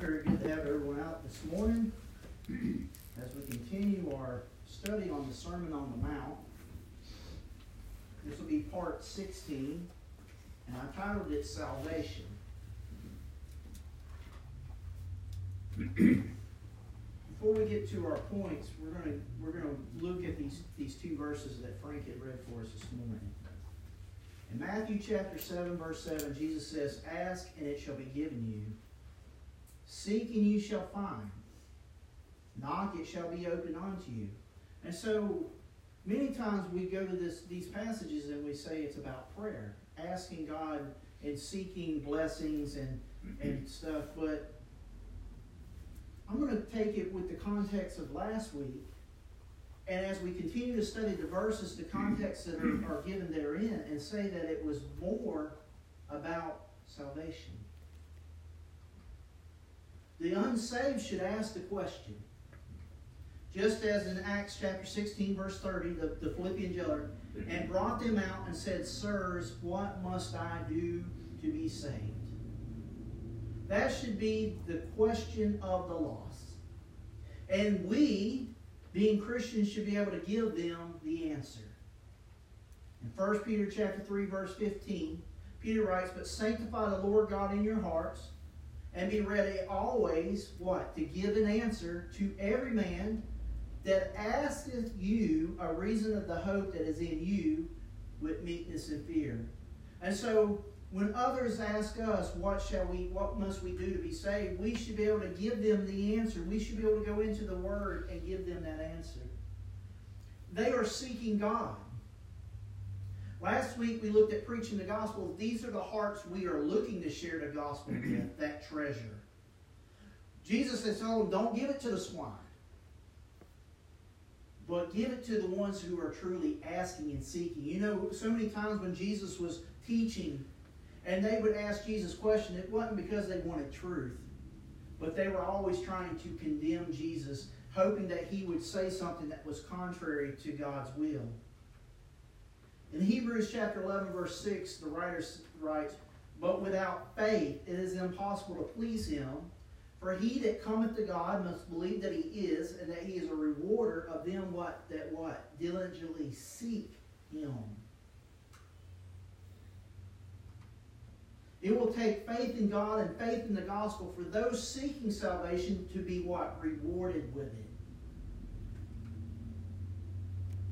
Very good to have everyone out this morning as we continue our study on the Sermon on the Mount. This will be part 16, and I titled it Salvation. Before we get to our points, we're going to we're going to look at these these two verses that Frank had read for us this morning. In Matthew chapter 7, verse 7, Jesus says, Ask and it shall be given you. Seek and you shall find. Knock, it shall be opened unto you. And so many times we go to this, these passages and we say it's about prayer, asking God and seeking blessings and, and stuff. But I'm going to take it with the context of last week and as we continue to study the verses, the context that are, are given therein, and say that it was more about salvation. The unsaved should ask the question. Just as in Acts chapter 16, verse 30, the, the Philippian jailer, and brought them out and said, Sirs, what must I do to be saved? That should be the question of the lost. And we, being Christians should be able to give them the answer. In 1 Peter chapter 3, verse 15, Peter writes, But sanctify the Lord God in your hearts, and be ready always, what? To give an answer to every man that asketh you a reason of the hope that is in you with meekness and fear. And so when others ask us, what shall we, what must we do to be saved, we should be able to give them the answer. We should be able to go into the Word and give them that answer. They are seeking God. Last week we looked at preaching the gospel. These are the hearts we are looking to share the gospel with, that treasure. Jesus says, "Oh, don't give it to the swine, but give it to the ones who are truly asking and seeking. You know, so many times when Jesus was teaching and they would ask Jesus questions. It wasn't because they wanted truth, but they were always trying to condemn Jesus, hoping that he would say something that was contrary to God's will. In Hebrews chapter 11, verse 6, the writer writes, But without faith it is impossible to please him. For he that cometh to God must believe that he is, and that he is a rewarder of them what that what diligently seek him. It will take faith in God and faith in the gospel for those seeking salvation to be what? Rewarded with it.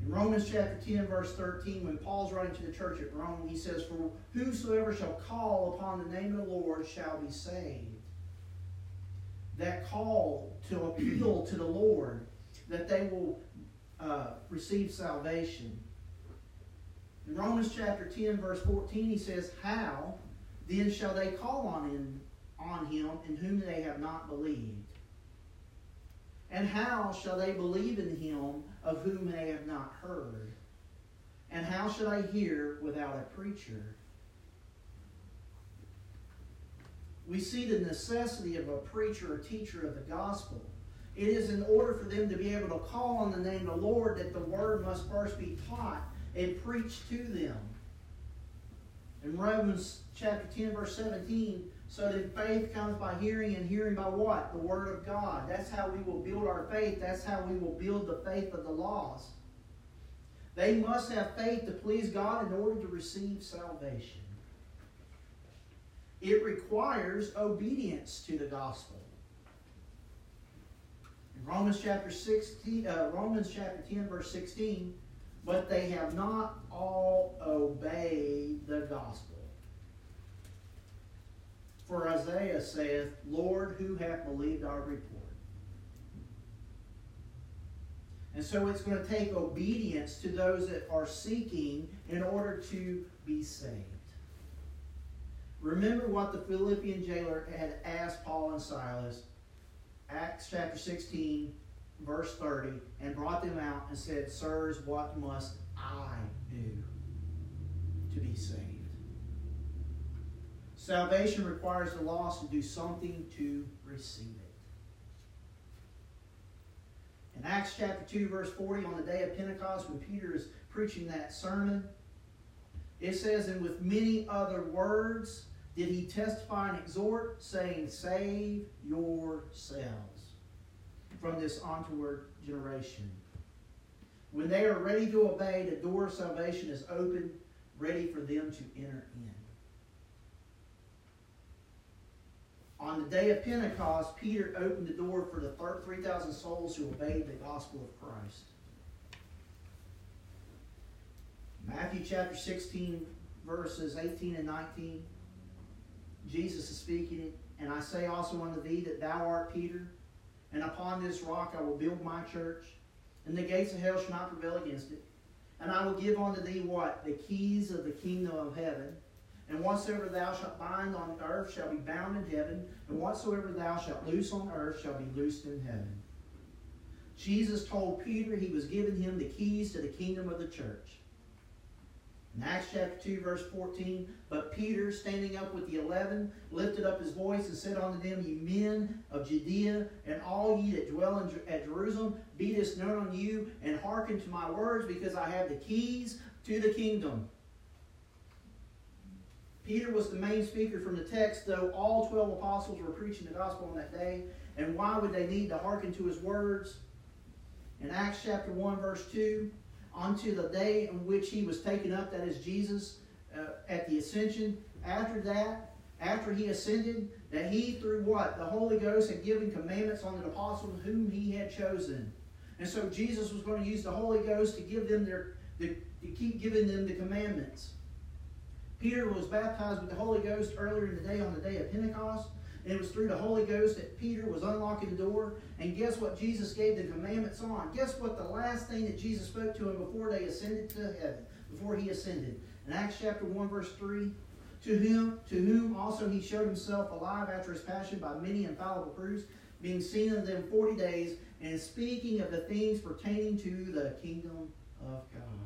Romans chapter 10, verse 13, when Paul's writing to the church at Rome, he says, For whosoever shall call upon the name of the Lord shall be saved. That call to appeal to the Lord, that they will uh, receive salvation. In Romans chapter 10, verse 14, he says, How? Then shall they call on him, on him in whom they have not believed. And how shall they believe in him of whom they have not heard? And how should I hear without a preacher? We see the necessity of a preacher or teacher of the gospel. It is in order for them to be able to call on the name of the Lord that the word must first be taught and preached to them. In Romans chapter 10, verse 17, so that faith comes by hearing, and hearing by what? The Word of God. That's how we will build our faith. That's how we will build the faith of the lost. They must have faith to please God in order to receive salvation. It requires obedience to the gospel. In Romans chapter 16, uh, Romans chapter 10, verse 16, but they have not all obeyed the gospel. For Isaiah saith, Lord, who hath believed our report? And so it's going to take obedience to those that are seeking in order to be saved. Remember what the Philippian jailer had asked Paul and Silas, Acts chapter 16, verse 30, and brought them out and said, Sirs, what must I do to be saved? Salvation requires the lost to do something to receive it. In Acts chapter 2, verse 40, on the day of Pentecost, when Peter is preaching that sermon, it says, And with many other words did he testify and exhort, saying, Save yourselves from this onward generation. When they are ready to obey, the door of salvation is open, ready for them to enter in. On the day of Pentecost, Peter opened the door for the 3,000 souls who obeyed the gospel of Christ. Matthew chapter 16, verses 18 and 19. Jesus is speaking, and I say also unto thee that thou art Peter, and upon this rock I will build my church, and the gates of hell shall not prevail against it. And I will give unto thee what? The keys of the kingdom of heaven. And whatsoever thou shalt bind on earth shall be bound in heaven, and whatsoever thou shalt loose on earth shall be loosed in heaven. Jesus told Peter he was giving him the keys to the kingdom of the church. In Acts chapter 2, verse 14, but Peter, standing up with the eleven, lifted up his voice and said unto them, Ye men of Judea, and all ye that dwell in, at Jerusalem, be this known unto you, and hearken to my words, because I have the keys to the kingdom. Peter was the main speaker from the text, though all 12 apostles were preaching the gospel on that day. And why would they need to hearken to his words? In Acts chapter 1, verse 2, unto the day in which he was taken up, that is Jesus, uh, at the ascension. After that, after he ascended, that he, through what? The Holy Ghost had given commandments on the apostles whom he had chosen. And so Jesus was going to use the Holy Ghost to give them their, the, to keep giving them the commandments. Peter was baptized with the Holy Ghost earlier in the day on the day of Pentecost. And it was through the Holy Ghost that Peter was unlocking the door. And guess what Jesus gave the commandments on? Guess what the last thing that Jesus spoke to him before they ascended to heaven, before he ascended? In Acts chapter 1, verse 3, to whom, to whom also he showed himself alive after his passion by many infallible proofs, being seen of them forty days, and speaking of the things pertaining to the kingdom of God.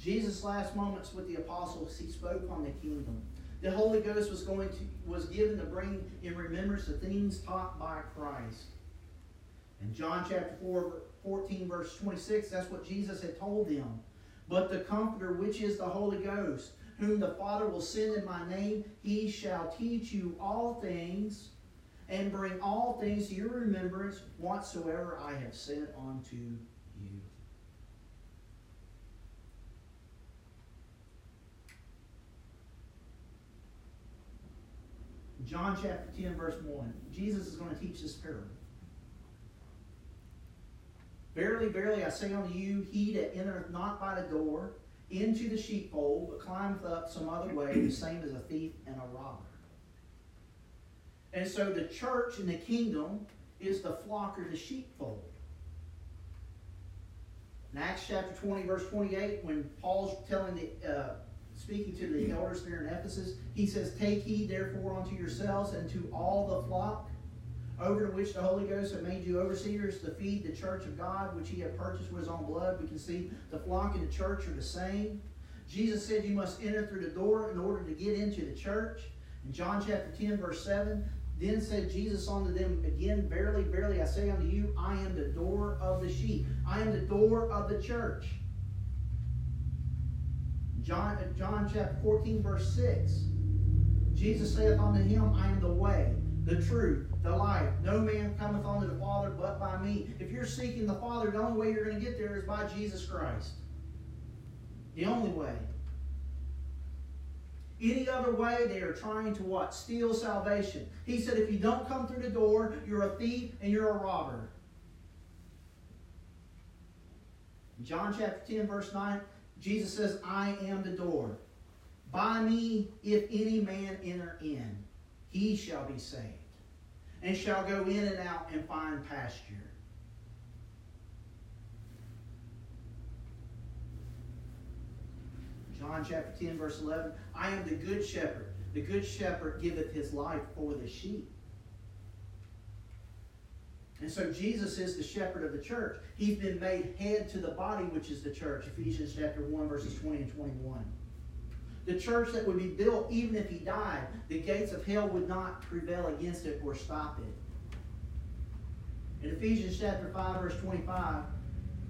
Jesus' last moments with the apostles, he spoke on the kingdom. The Holy Ghost was going to was given to bring in remembrance the things taught by Christ. In John chapter 4, 14, verse 26, that's what Jesus had told them. But the Comforter, which is the Holy Ghost, whom the Father will send in my name, he shall teach you all things and bring all things to your remembrance whatsoever I have said unto you. John chapter 10, verse 1. Jesus is going to teach this parable. Verily, verily, I say unto you, he that entereth not by the door into the sheepfold, but climbeth up some other way, the same as a thief and a robber. And so the church and the kingdom is the flock or the sheepfold. In Acts chapter 20, verse 28, when Paul's telling the uh, speaking to the elders there in Ephesus, he says, Take heed therefore unto yourselves and to all the flock over to which the Holy Ghost have made you overseers to feed the church of God, which he had purchased with his own blood. We can see the flock and the church are the same. Jesus said you must enter through the door in order to get into the church. In John chapter 10, verse 7, then said Jesus unto them again, Verily, verily, I say unto you, I am the door of the sheep. I am the door of the church. John, uh, John chapter 14, verse 6. Jesus saith unto him, I am the way, the truth, the life. No man cometh unto the Father but by me. If you're seeking the Father, the only way you're going to get there is by Jesus Christ. The only way. Any other way, they are trying to what? Steal salvation. He said, if you don't come through the door, you're a thief and you're a robber. John chapter 10, verse 9, Jesus says, I am the door. By me, if any man enter in, he shall be saved, and shall go in and out and find pasture. John chapter 10, verse 11 I am the good shepherd. The good shepherd giveth his life for the sheep. And so Jesus is the shepherd of the church. He's been made head to the body, which is the church. Ephesians chapter 1, verses 20 and 21. The church that would be built even if he died, the gates of hell would not prevail against it or stop it. In Ephesians chapter 5, verse 25,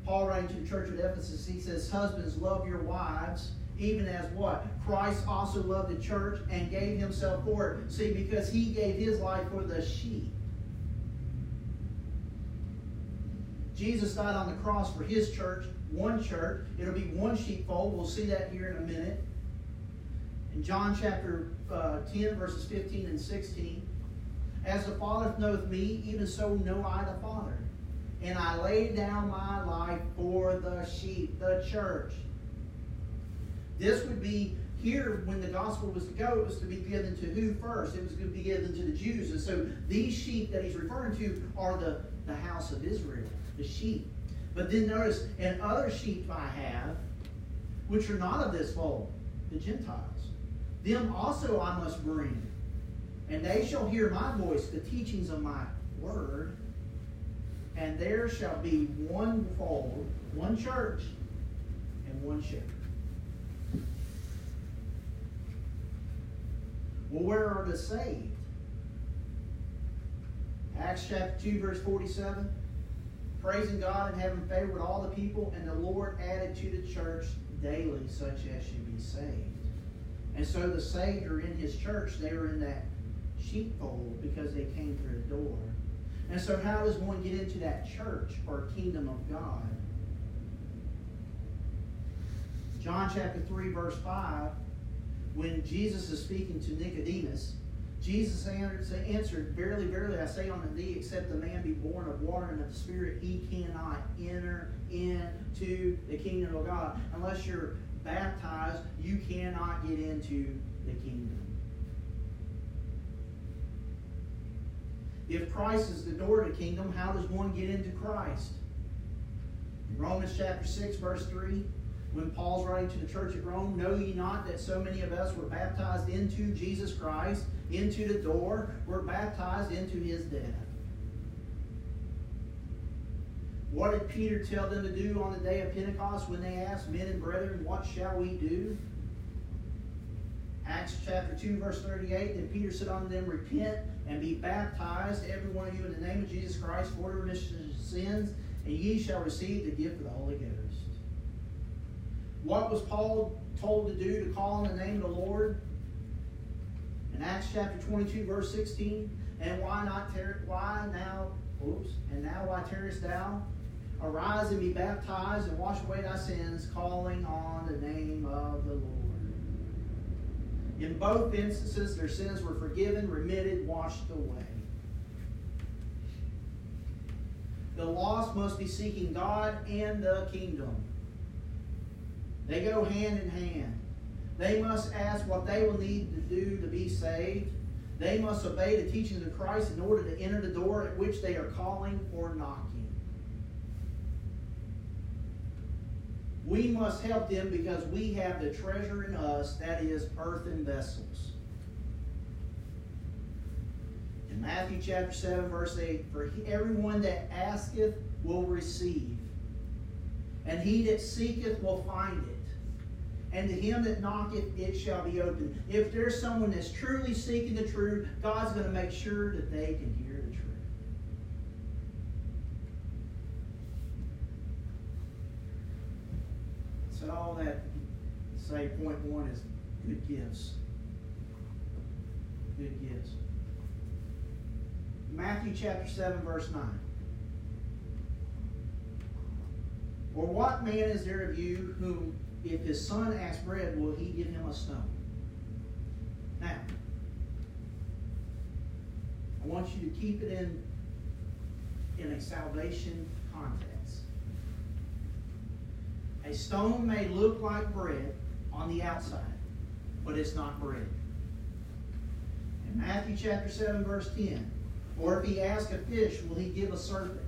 Paul writing to the church at Ephesus, he says, Husbands, love your wives, even as what? Christ also loved the church and gave himself for it. See, because he gave his life for the sheep. Jesus died on the cross for his church, one church. It'll be one sheepfold. We'll see that here in a minute. In John chapter uh, 10, verses 15 and 16, as the Father knoweth me, even so know I the Father. And I lay down my life for the sheep, the church. This would be here when the gospel was to go, it was to be given to who first? It was going to be given to the Jews. And so these sheep that he's referring to are the, the house of Israel, the sheep. But then notice, and other sheep I have, which are not of this fold, the Gentiles. Them also I must bring, and they shall hear my voice, the teachings of my word, and there shall be one fold, one church, and one shepherd. Well, where are the saved? Acts chapter 2, verse 47. Praising God and having favor with all the people, and the Lord added to the church daily such as should be saved. And so the saved are in his church. They are in that sheepfold because they came through the door. And so, how does one get into that church or kingdom of God? John chapter 3, verse 5, when Jesus is speaking to Nicodemus, Jesus answered, Verily, verily, I say unto thee, except a man be born of water and of the Spirit, he cannot enter into the kingdom of God. Unless you're baptized, you cannot get into the kingdom. If Christ is the door to the kingdom, how does one get into Christ? In Romans chapter 6, verse 3, when Paul's writing to the church at Rome, Know ye not that so many of us were baptized into Jesus Christ, into the door, were baptized into his death? What did Peter tell them to do on the day of Pentecost when they asked, Men and brethren, what shall we do? Acts chapter 2, verse 38, Then Peter said unto them, Repent and be baptized, every one of you, in the name of Jesus Christ, for the remission of sins, and ye shall receive the gift of the Holy Ghost. What was Paul told to do to call on the name of the Lord? In Acts chapter 22, verse 16, and why not tear, why now, oops, and now why tarriest thou? Arise and be baptized and wash away thy sins, calling on the name of the Lord. In both instances, their sins were forgiven, remitted, washed away. The lost must be seeking God and the kingdom. They go hand in hand. They must ask what they will need to do to be saved. They must obey the teachings of Christ in order to enter the door at which they are calling or knocking. We must help them because we have the treasure in us that is earthen vessels. In Matthew chapter 7, verse 8, for everyone that asketh will receive, and he that seeketh will find it. And to him that knocketh, it shall be opened. If there's someone that's truly seeking the truth, God's going to make sure that they can hear the truth. So all that say point one is good gifts. Good gifts. Matthew chapter 7, verse 9. Or what man is there of you whom, if his son asks bread, will he give him a stone? Now, I want you to keep it in, in a salvation context. A stone may look like bread on the outside, but it's not bread. In Matthew chapter 7, verse 10, or if he asks a fish, will he give a serpent?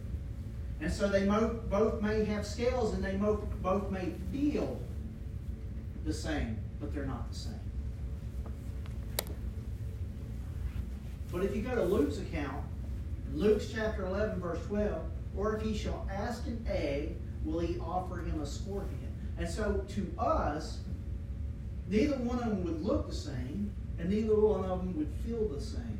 And so they both may have scales and they both may feel the same, but they're not the same. But if you go to Luke's account, Luke's chapter 11, verse 12, or if he shall ask an egg, will he offer him a scorpion? And so to us, neither one of them would look the same, and neither one of them would feel the same.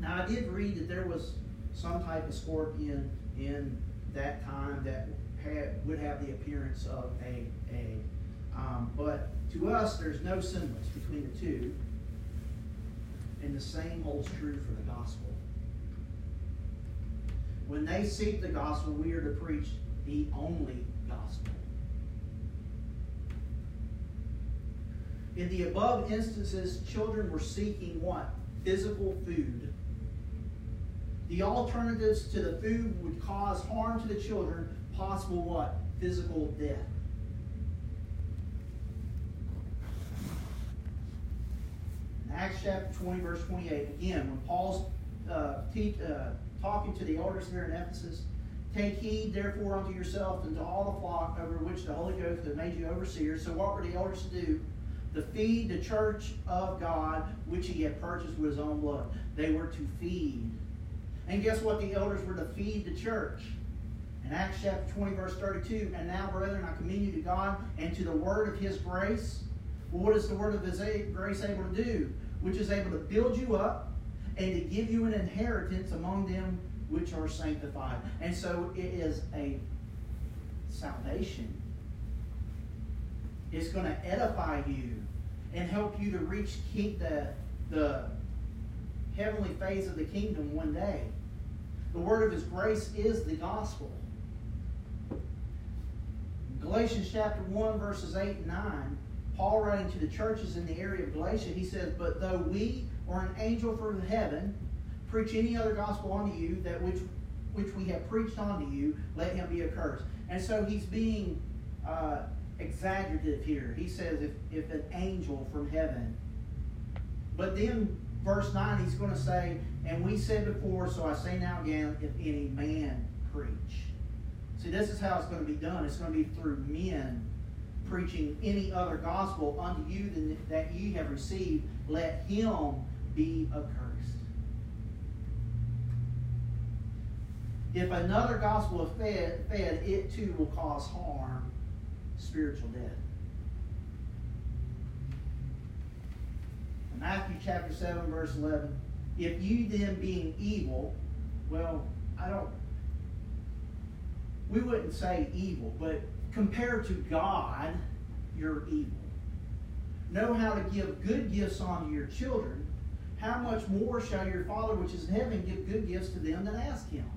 Now, I did read that there was some type of scorpion in that time that had, would have the appearance of a, a Um, but to us, there's no semblance between the two, and the same holds true for the gospel. When they seek the gospel, we are to preach the only gospel. In the above instances, children were seeking what? Physical food. The alternatives to the food would cause harm to the children, possible what? Physical death. Acts chapter 20, verse 28, again, when Paul's uh, te- uh, talking to the elders there in Ephesus, Take heed, therefore, unto yourself and to all the flock over which the Holy Ghost has made you overseers. So, what were the elders to do? To feed the church of God, which he had purchased with his own blood. They were to feed. And guess what? The elders were to feed the church. In Acts chapter 20, verse 32, and now, brethren, I commend you to God and to the word of his grace. Well, what is the word of his grace able to do? Which is able to build you up and to give you an inheritance among them which are sanctified. And so it is a salvation. It's going to edify you and help you to reach the, the heavenly phase of the kingdom one day. The word of his grace is the gospel. Galatians chapter 1, verses 8 and 9, Paul writing to the churches in the area of Galatia, he says, But though we or an angel from heaven preach any other gospel unto you that which which we have preached unto you, let him be accursed. And so he's being uh, exaggerative here. He says if, if an angel from heaven. But then verse 9 he's going to say, and we said before, so I say now again, if any man preach. See, this is how it's going to be done. It's going to be through men preaching any other gospel unto you than that ye have received. Let him be accursed. If another gospel is fed, fed, it too will cause harm, spiritual death. Matthew chapter 7, verse 11, if you then being evil, well, I don't, we wouldn't say evil, but compared to God, you're evil. Know how to give good gifts unto your children, how much more shall your Father which is in heaven give good gifts to them that ask him?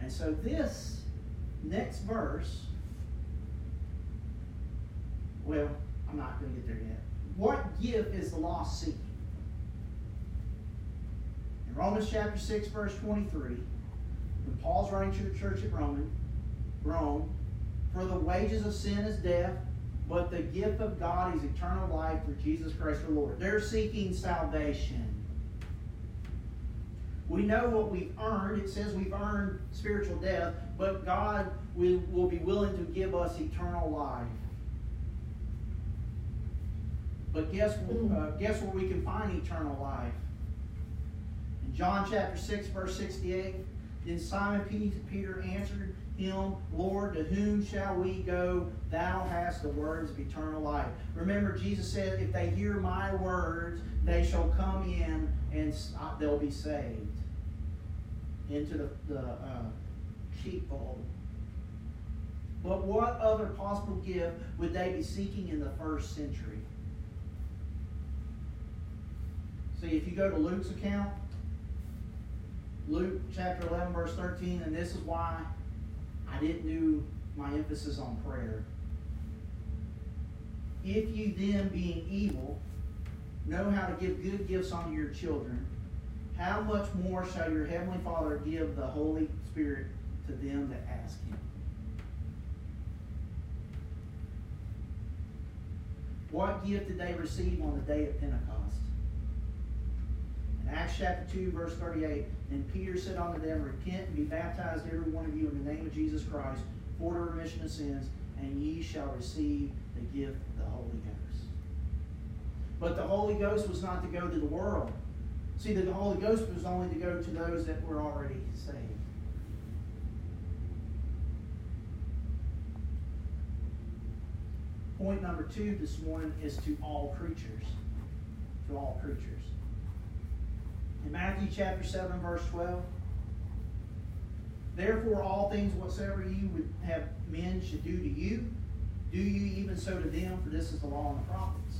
And so this next verse, well, I'm not going to get there yet. What gift is the lost seeking? In Romans chapter 6, verse 23, when Paul's writing to the church at Roman, Rome, for the wages of sin is death, but the gift of God is eternal life through Jesus Christ our Lord. They're seeking salvation. We know what we've earned. It says we've earned spiritual death, but God will, will be willing to give us eternal life. But guess, uh, guess where we can find eternal life? In John chapter 6, verse 68, then Simon Peter answered him, Lord, to whom shall we go? Thou hast the words of eternal life. Remember, Jesus said, If they hear my words, they shall come in and they'll be saved into the, the uh, sheepfold. But what other possible gift would they be seeking in the first century? See, if you go to Luke's account, Luke chapter 11, verse 13, and this is why I didn't do my emphasis on prayer. If you then, being evil, know how to give good gifts unto your children, how much more shall your heavenly Father give the Holy Spirit to them that ask him? What gift did they receive on the day of Pentecost? In Acts chapter 2, verse 38, and Peter said unto them, Repent and be baptized, every one of you, in the name of Jesus Christ, for the remission of sins, and ye shall receive the gift of the Holy Ghost. But the Holy Ghost was not to go to the world See, the Holy Ghost was only to go to those that were already saved. Point number two this morning is to all creatures. To all creatures. In Matthew chapter 7, verse 12, Therefore, all things whatsoever you would have men should do to you, do you even so to them, for this is the law and the prophets.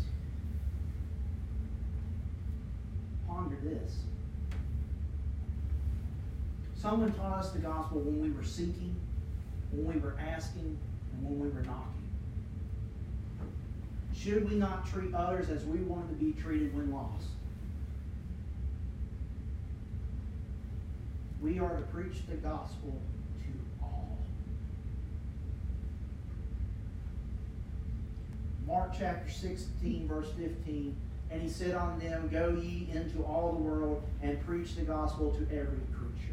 Ponder this. Someone taught us the gospel when we were seeking, when we were asking, and when we were knocking. Should we not treat others as we wanted to be treated when lost? We are to preach the gospel to all. Mark chapter 16, verse 15. And he said unto them, Go ye into all the world and preach the gospel to every creature.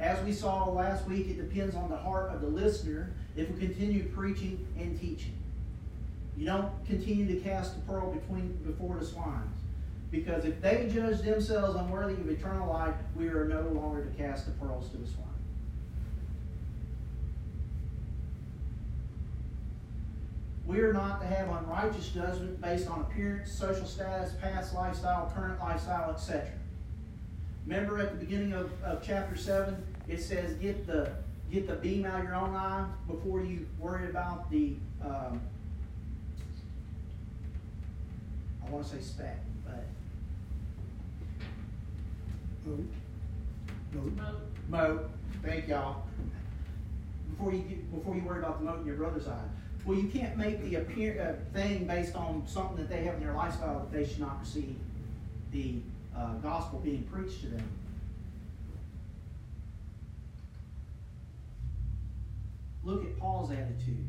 As we saw last week, it depends on the heart of the listener if we continue preaching and teaching. You don't continue to cast the pearl between before the swines. Because if they judge themselves unworthy of eternal life, we are no longer to cast the pearls to the swine. We are not to have unrighteous judgment based on appearance, social status, past lifestyle, current lifestyle, etc. Remember at the beginning of, of chapter 7, it says, get the, get the beam out of your own eye before you worry about the, um, I want to say speck, Mote. Mote. Mote. Thank y'all. Before you get, before you worry about the mote in your brother's eye. Well, you can't make the appear, uh, thing based on something that they have in their lifestyle that they should not receive the uh, gospel being preached to them. Look at Paul's attitude.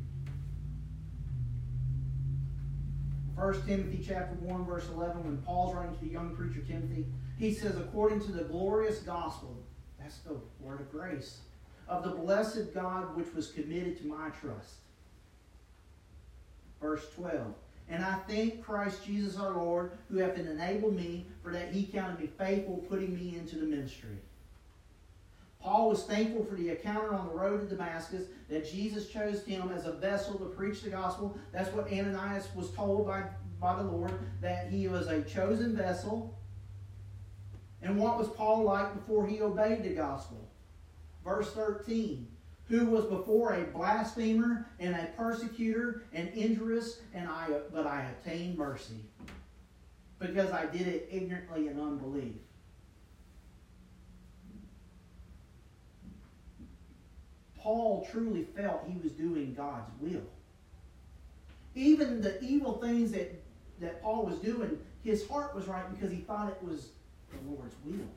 1 Timothy chapter 1, verse 11, when Paul's writing to the young preacher Timothy, he says, according to the glorious gospel, that's the word of grace, of the blessed God which was committed to my trust. Verse 12. And I thank Christ Jesus our Lord, who hath enabled me, for that he counted me faithful, putting me into the ministry. Paul was thankful for the encounter on the road to Damascus that Jesus chose him as a vessel to preach the gospel. That's what Ananias was told by, by the Lord, that he was a chosen vessel. And what was Paul like before he obeyed the gospel? Verse 13 who was before a blasphemer and a persecutor and injurious, and I but I obtained mercy because I did it ignorantly in unbelief. Paul truly felt he was doing God's will. Even the evil things that, that Paul was doing, his heart was right because he thought it was the Lord's will.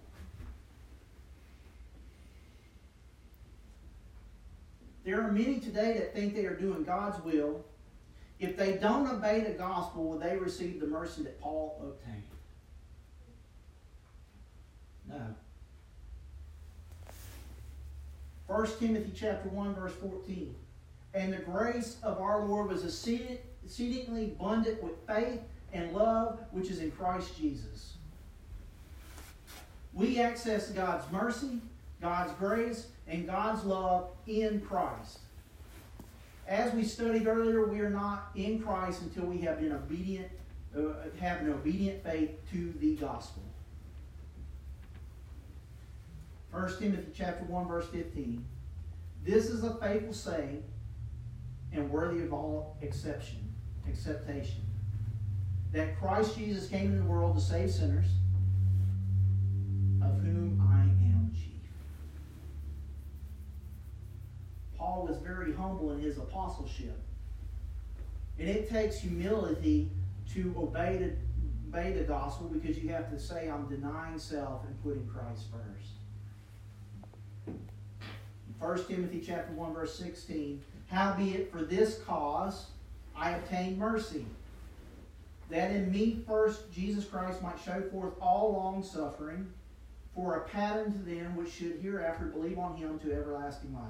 There are many today that think they are doing God's will. If they don't obey the gospel, will they receive the mercy that Paul obtained? No. 1 Timothy chapter 1, verse 14. And the grace of our Lord was exceedingly abundant with faith and love which is in Christ Jesus. We access God's mercy, God's grace, and God's love in Christ. As we studied earlier, we are not in Christ until we have been obedient, uh, have an obedient faith to the gospel. 1 Timothy chapter 1, verse 15. This is a faithful saying and worthy of all exception, acceptation. That Christ Jesus came into the world to save sinners, of whom I am chief. Paul was very humble in his apostleship. And it takes humility to obey the, obey the gospel because you have to say, I'm denying self and putting Christ first. 1 Timothy chapter 1, verse 16. Howbeit for this cause I obtained mercy, that in me first Jesus Christ might show forth all long suffering, for a pattern to them which should hereafter believe on him to everlasting life.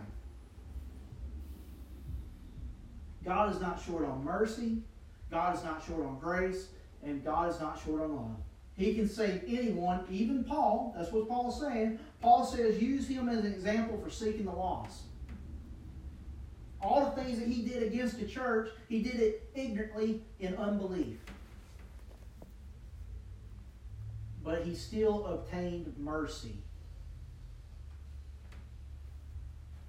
God is not short on mercy, God is not short on grace, and God is not short on love. He can save anyone, even Paul. That's what Paul's saying. Paul says, use him as an example for seeking the lost. All the things that he did against the church, he did it ignorantly in unbelief. But he still obtained mercy.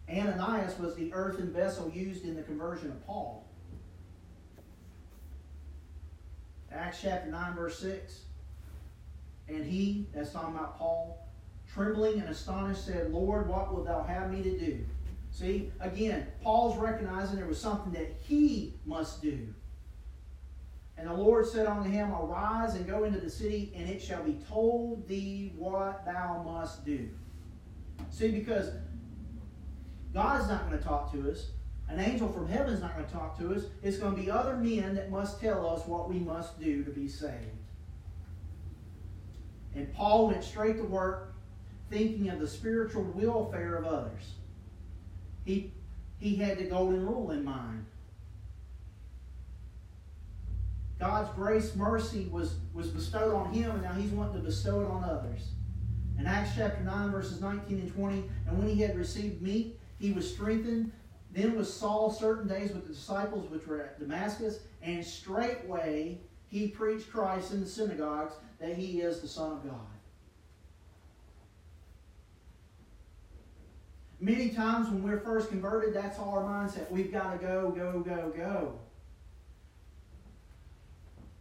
Ananias was the earthen vessel used in the conversion of Paul. Acts chapter 9, verse 6. And he, that's talking about Paul, trembling and astonished, said, Lord, what wilt thou have me to do? See, again, Paul's recognizing there was something that he must do. And the Lord said unto him, Arise and go into the city, and it shall be told thee what thou must do. See, because God's not going to talk to us. An angel from heaven is not going to talk to us. It's going to be other men that must tell us what we must do to be saved. And Paul went straight to work thinking of the spiritual welfare of others. He, he had the golden rule in mind. God's grace, mercy was, was bestowed on him, and now he's wanting to bestow it on others. In Acts chapter 9, verses 19 and 20, and when he had received meat, he was strengthened. Then was Saul certain days with the disciples which were at Damascus, and straightway he preached Christ in the synagogues that he is the Son of God. Many times when we're first converted, that's all our mindset. We've got to go, go, go, go.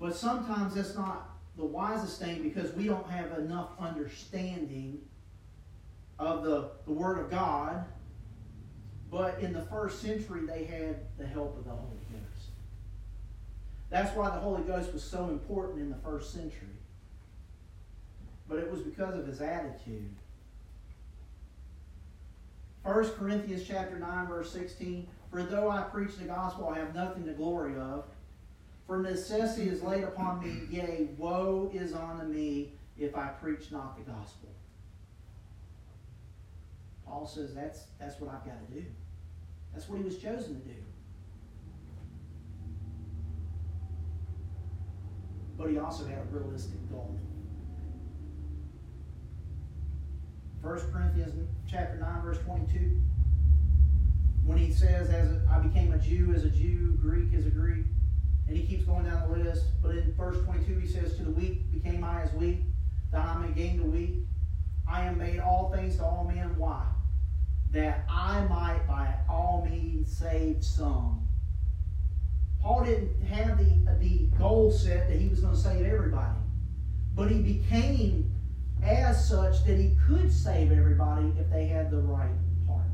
But sometimes that's not the wisest thing because we don't have enough understanding of the, the Word of God. But in the first century, they had the help of the Holy Ghost. That's why the Holy Ghost was so important in the first century. But it was because of his attitude. 1 Corinthians chapter 9, verse 16, For though I preach the gospel, I have nothing to glory of. For necessity is laid upon me, yea, woe is unto me if I preach not the gospel. Paul says that's, that's what I've got to do. That's what he was chosen to do. But he also had a realistic goal. 1 Corinthians chapter 9, verse 22. When he says, as I became a Jew as a Jew, Greek as a Greek, and he keeps going down the list. But in verse 22, he says, To the weak became I as weak, that I may gain the weak. I am made all things to all men. Why? That I might by all means save some. Paul didn't have the, the goal set that he was going to save everybody. But he became as such that he could save everybody if they had the right heart.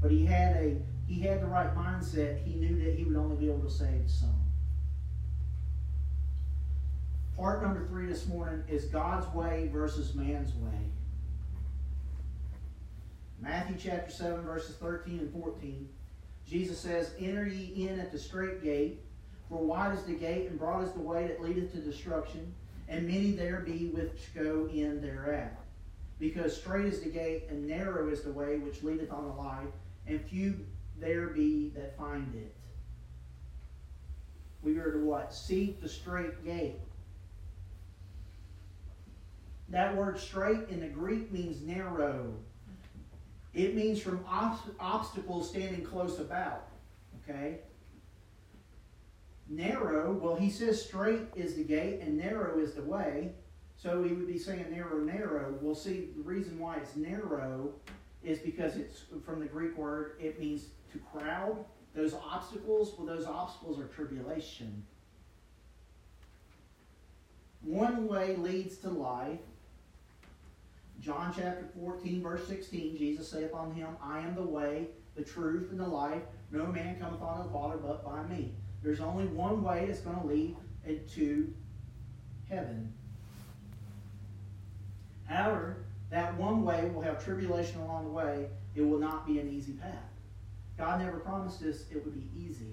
But he had a he had the right mindset. He knew that he would only be able to save some. Part number three this morning is God's way versus man's way. Matthew chapter 7, verses 13 and 14. Jesus says, Enter ye in at the strait gate, for wide is the gate, and broad is the way that leadeth to destruction, and many there be which go in thereat. Because strait is the gate, and narrow is the way which leadeth the life, and few there be that find it. We are to what? Seek the strait gate. That word strait in the Greek means narrow. It means from ob- obstacles standing close about. Okay? Narrow, well, he says strait is the gate and narrow is the way. So he would be saying narrow, narrow. We'll see the reason why it's narrow is because it's from the Greek word, it means to crowd. Those obstacles, well, those obstacles are tribulation. One way leads to life. John chapter 14, verse 16, Jesus saith unto him, I am the way, the truth, and the life. No man cometh unto the Father but by me. There's only one way that's going to lead into heaven. However, that one way will have tribulation along the way. It will not be an easy path. God never promised us it would be easy.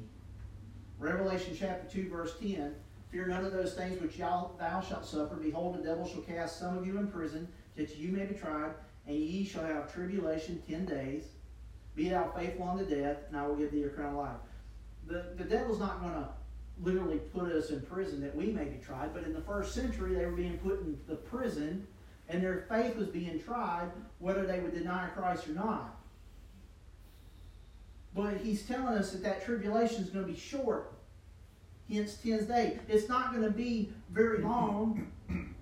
Revelation chapter 2, verse 10 Fear none of those things which thou shalt suffer. Behold, the devil shall cast some of you in prison, that you may be tried, and ye shall have tribulation ten days. Be thou faithful unto death, and I will give thee a crown of life. The, the devil's not going to literally put us in prison that we may be tried, but in the first century, they were being put in the prison, and their faith was being tried, whether they would deny Christ or not. But he's telling us that that tribulation is going to be short. Hence, 10 days. It's not going to be very long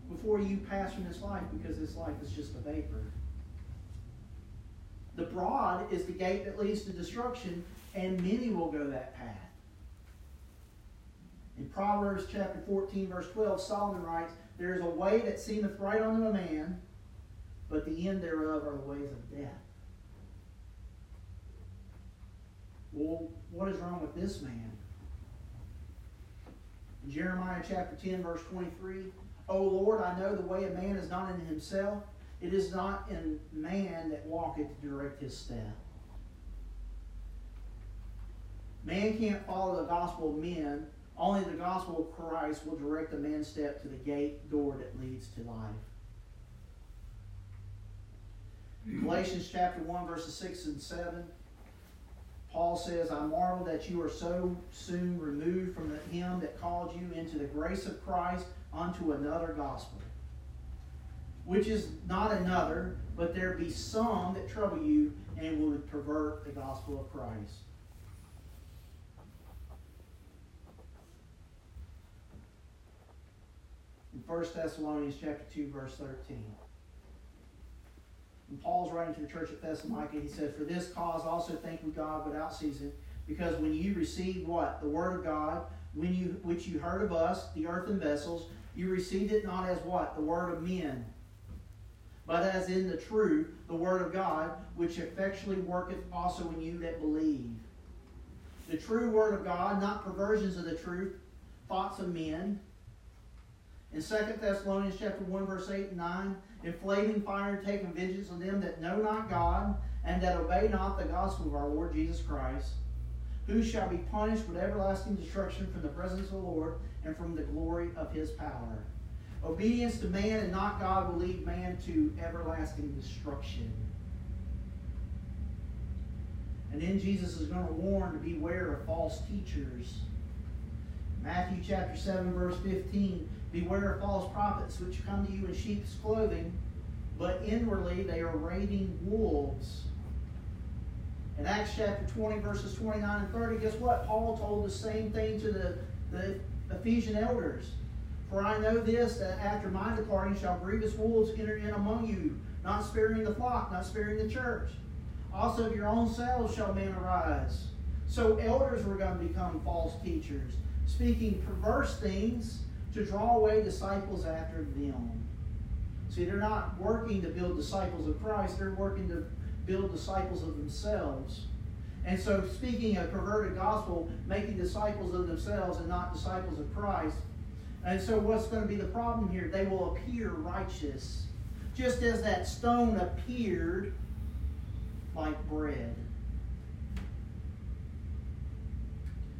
before you pass from this life because this life is just a vapor. The broad is the gate that leads to destruction, and many will go that path. In Proverbs chapter 14, verse 12, Solomon writes, There is a way that seemeth right unto a man, but the end thereof are the ways of death. Well, what is wrong with this man? In Jeremiah chapter 10, verse 23, O Lord, I know the way of man is not in himself. It is not in man that walketh to direct his step. Man can't follow the gospel of men. Only the gospel of Christ will direct a man's step to the gate door that leads to life. Galatians chapter 1, verses 6 and 7. Paul says, I marvel that you are so soon removed from the, him that called you into the grace of Christ unto another gospel, which is not another, but there be some that trouble you and would pervert the gospel of Christ. In 1 Thessalonians chapter 2, verse 13. And Paul's writing to the church at Thessalonica, he said, For this cause also thank we God without ceasing, because when you received what? The word of God, when you which you heard of us, the earthen vessels, you received it not as what? The word of men, but as in the true, the word of God, which effectually worketh also in you that believe. The true word of God, not perversions of the truth, thoughts of men. In 2 Thessalonians chapter 1, verse 8 and 9, in flaming fire taking vengeance on them that know not God, and that obey not the gospel of our Lord Jesus Christ, who shall be punished with everlasting destruction from the presence of the Lord and from the glory of his power. Obedience to man and not God will lead man to everlasting destruction. And then Jesus is going to warn to beware of false teachers. Matthew chapter 7, verse 15 Beware of false prophets which come to you in sheep's clothing, but inwardly they are raiding wolves. In Acts chapter 20, verses 29 and 30, guess what? Paul told the same thing to the, the Ephesian elders. For I know this, that after my departing shall grievous wolves enter in among you, not sparing the flock, not sparing the church. Also of your own selves shall men arise. So elders were going to become false teachers, speaking perverse things to draw away disciples after them. See, they're not working to build disciples of Christ, they're working to build disciples of themselves. And so, speaking a perverted gospel, making disciples of themselves and not disciples of Christ. And so, what's going to be the problem here? They will appear righteous, just as that stone appeared like bread.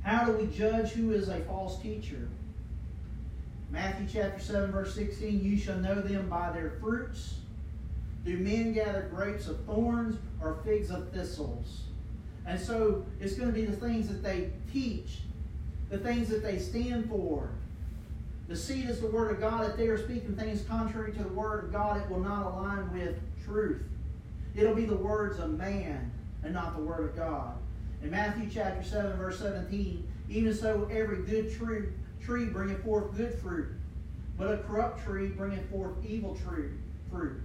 How do we judge who is a false teacher? Matthew chapter 7, verse 16 You shall know them by their fruits. Do men gather grapes of thorns or figs of thistles? And so it's going to be the things that they teach, the things that they stand for. The seed is the word of God. If they are speaking things contrary to the word of God, it will not align with truth. It'll be the words of man and not the word of God. In Matthew chapter 7, verse 17, even so every good tree, tree bringeth forth good fruit, but a corrupt tree bringeth forth evil tree, fruit.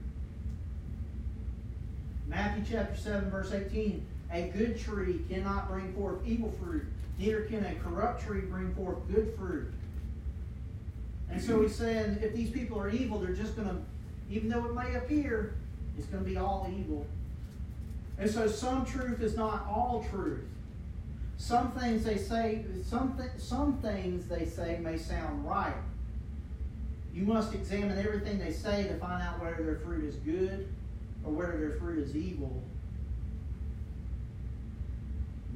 Matthew chapter 7, verse 18, a good tree cannot bring forth evil fruit, neither can a corrupt tree bring forth good fruit. And so he's saying if these people are evil, they're just going to, even though it may appear, it's going to be all evil. And so some truth is not all truth. Some things they say, some, th- some things they say may sound right. You must examine everything they say to find out whether their fruit is good or whether their fruit is evil.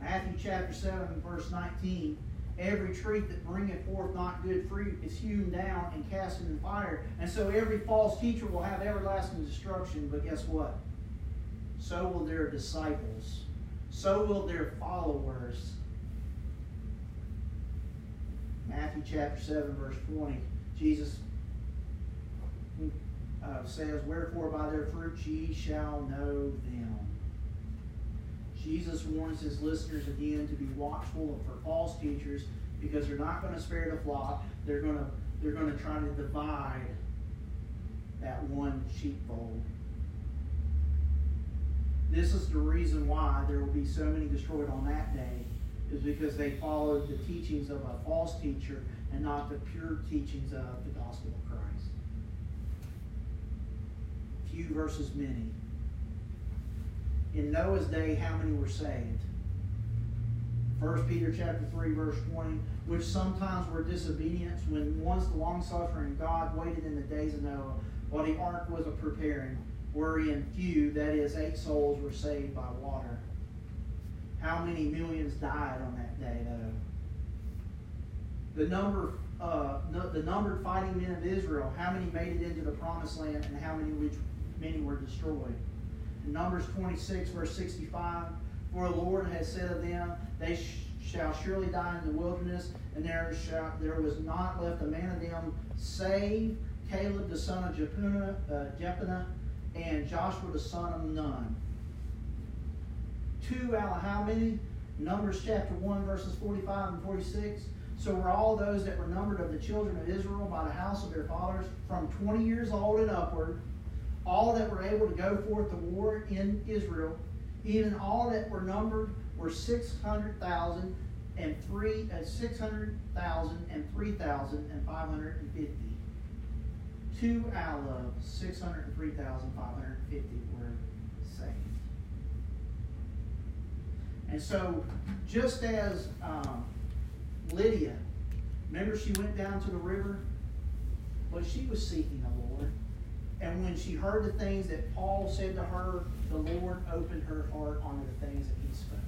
Matthew chapter 7, verse 19. Every tree that bringeth forth not good fruit is hewn down and cast into fire. And so every false teacher will have everlasting destruction. But guess what? So will their disciples. So will their followers. Matthew chapter 7, verse 20. Jesus uh, says, Wherefore by their fruits ye shall know them. Jesus warns his listeners again to be watchful for false teachers because they're not going to spare the flock. They're going to they're going to try to divide that one sheepfold. This is the reason why there will be so many destroyed on that day, is because they followed the teachings of a false teacher and not the pure teachings of the gospel of Christ. Few versus many. In Noah's day, how many were saved? 1 Peter chapter 3, verse 20, which sometimes were disobedience when once the long suffering God waited in the days of Noah while the ark was a preparing, wherein few, that is, eight souls, were saved by water. How many millions died on that day, though? The number, uh, the numbered fighting men of Israel, how many made it into the promised land, and how many which many were destroyed? In Numbers 26, verse 65, for the Lord has said of them, They sh- shall surely die in the wilderness, and there shall there was not left a man of them save Caleb the son of Jephunneh, uh, and Joshua the son of Nun. Two out of how many? Numbers chapter 1, verses 45 and 46. So were all those that were numbered of the children of Israel by the house of their fathers from 20 years old and upward, all that were able to go forth to war in Israel, even all that were numbered were 600,000 and three, uh, 600,000 and 3,550. Two out of 603,550 were saved. And so, just as um, Lydia, remember she went down to the river? Well, she was seeking the Lord. And when she heard the things that Paul said to her, the Lord opened her heart onto the things that he spoke.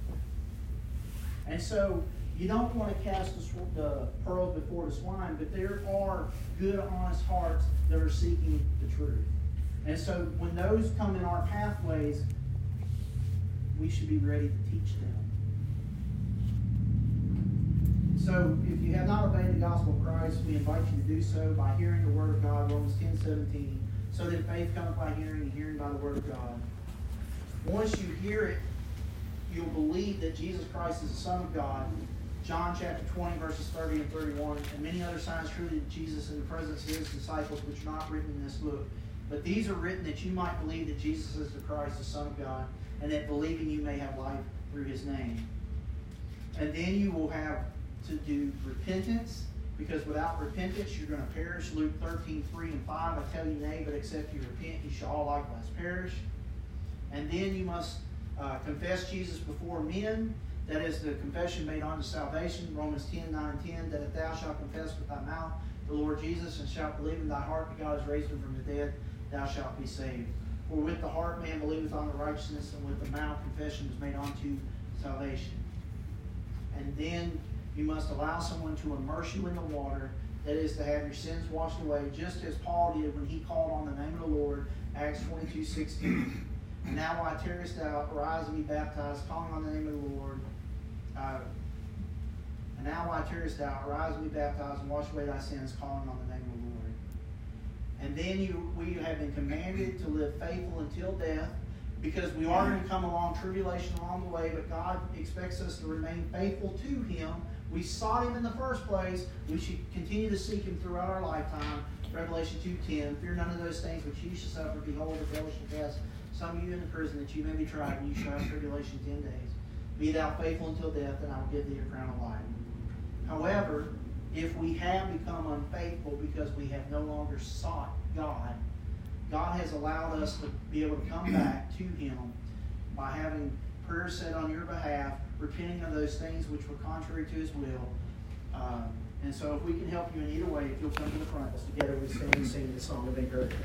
And so you don't want to cast the, pearls before the swine, but there are good, honest hearts that are seeking the truth. And so when those come in our pathways, we should be ready to teach them. So if you have not obeyed the gospel of Christ, we invite you to do so by hearing the word of God, Romans 10 17. So that faith comes by hearing, and hearing by the word of God. Once you hear it, you'll believe that Jesus Christ is the Son of God. John chapter 20, verses 30 and 31, and many other signs truly Jesus in the presence of his disciples, which are not written in this book. But these are written that you might believe that Jesus is the Christ, the Son of God, and that believing you may have life through his name. And then you will have to do repentance, because without repentance you're going to perish. Luke 13, 3 and 5. I tell you, nay, but except you repent, you shall all likewise perish. And then you must uh, confess Jesus before men. That is the confession made unto salvation. Romans 10, 9 and 10. That if thou shalt confess with thy mouth the Lord Jesus and shalt believe in thy heart that God has raised him from the dead, thou shalt be saved. For with the heart man believeth on the righteousness, and with the mouth confession is made unto salvation. And then you must allow someone to immerse you in the water. That is to have your sins washed away, just as Paul did when he called on the name of the Lord, Acts 22, 16. Now why tarriest thou? Arise and be baptized, calling on the name of the Lord. Uh, and now why tarriest thou? Arise and be baptized, and wash away thy sins, calling on the name of the Lord. And then you, we have been commanded to live faithful until death, because we are going to come along tribulation along the way, but God expects us to remain faithful to Him. We sought Him in the first place. We should continue to seek Him throughout our lifetime. Revelation 2.10, Fear none of those things which ye shall suffer. Behold, the devil shall cast some of you in the prison that you may be tried, and you shall have tribulation ten days. Be thou faithful until death, and I will give thee a crown of life. However, if we have become unfaithful because we have no longer sought God, God has allowed us to be able to come back to Him by having prayer said on your behalf, repenting of those things which were contrary to His will. Uh, and so, if we can help you in either way, if you'll come to the front, together we stand and sing the song of encouragement.